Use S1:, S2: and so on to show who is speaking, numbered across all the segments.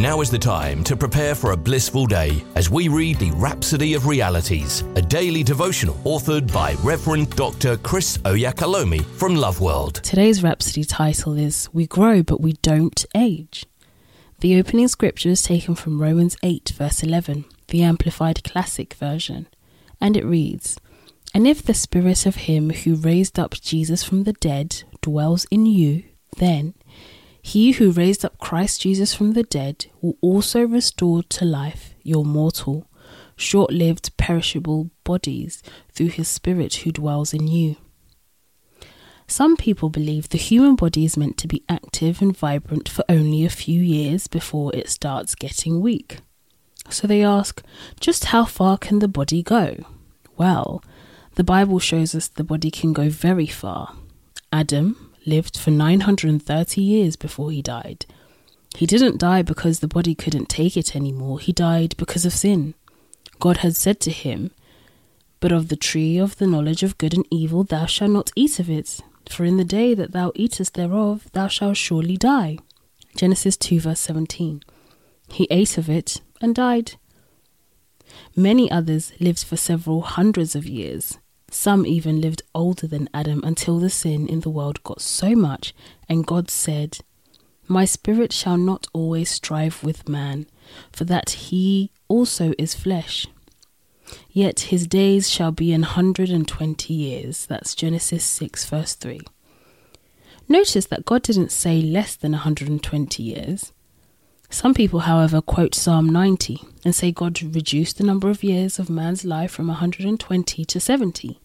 S1: Now is the time to prepare for a blissful day as we read the Rhapsody of Realities, a daily devotional authored by Reverend Dr. Chris Oyakhilome from LoveWorld.
S2: Today's Rhapsody title is We Grow But We Don't Age. The opening scripture is taken from Romans 8, verse 11, the Amplified Classic Version, and it reads And if the spirit of him who raised up Jesus from the dead dwells in you, then he who raised up Christ Jesus from the dead will also restore to life your mortal, short lived, perishable bodies through his Spirit who dwells in you. Some people believe the human body is meant to be active and vibrant for only a few years before it starts getting weak. So they ask, just how far can the body go? Well, the Bible shows us the body can go very far. Adam, lived for 930 years before he died. He didn't die because the body couldn't take it anymore, he died because of sin. God had said to him, But of the tree of the knowledge of good and evil thou shalt not eat of it, for in the day that thou eatest thereof thou shalt surely die. Genesis 2 verse 17. He ate of it and died. Many others lived for several hundreds of years. Some even lived older than Adam until the sin in the world got so much, and God said, My spirit shall not always strive with man, for that he also is flesh. Yet his days shall be an hundred and twenty years. That's Genesis 6, verse 3. Notice that God didn't say less than a 120 years. Some people, however, quote Psalm 90 and say God reduced the number of years of man's life from 120 to 70.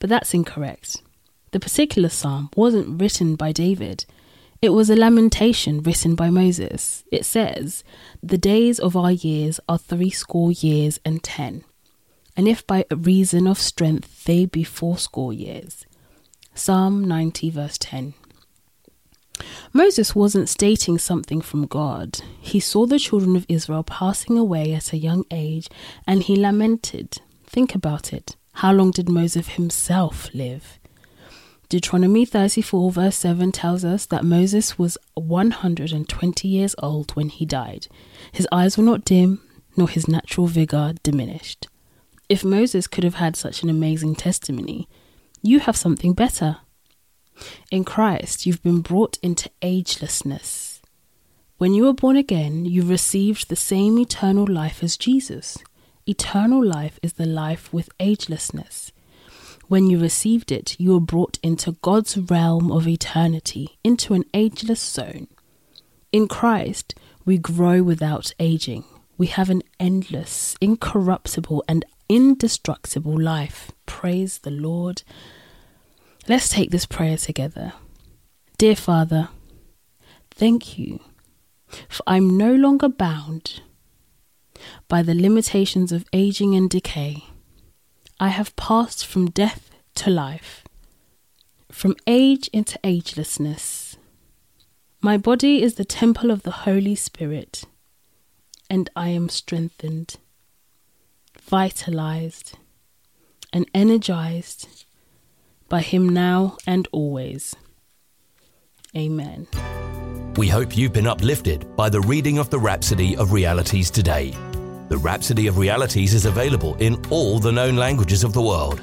S2: But that's incorrect. The particular psalm wasn't written by David. It was a lamentation written by Moses. It says, The days of our years are threescore years and ten, and if by reason of strength they be fourscore years. Psalm 90, verse 10. Moses wasn't stating something from God. He saw the children of Israel passing away at a young age and he lamented. Think about it. How long did Moses himself live? Deuteronomy 34, verse 7 tells us that Moses was 120 years old when he died. His eyes were not dim, nor his natural vigor diminished. If Moses could have had such an amazing testimony, you have something better. In Christ, you've been brought into agelessness. When you were born again, you received the same eternal life as Jesus. Eternal life is the life with agelessness. When you received it, you were brought into God's realm of eternity, into an ageless zone. In Christ, we grow without aging. We have an endless, incorruptible, and indestructible life. Praise the Lord. Let's take this prayer together. Dear Father, thank you, for I'm no longer bound by the limitations of aging and decay. I have passed from death to life, from age into agelessness. My body is the temple of the Holy Spirit, and I am strengthened, vitalized, and energized by him now and always. Amen.
S1: We hope you've been uplifted by the reading of the Rhapsody of Realities today. The Rhapsody of Realities is available in all the known languages of the world.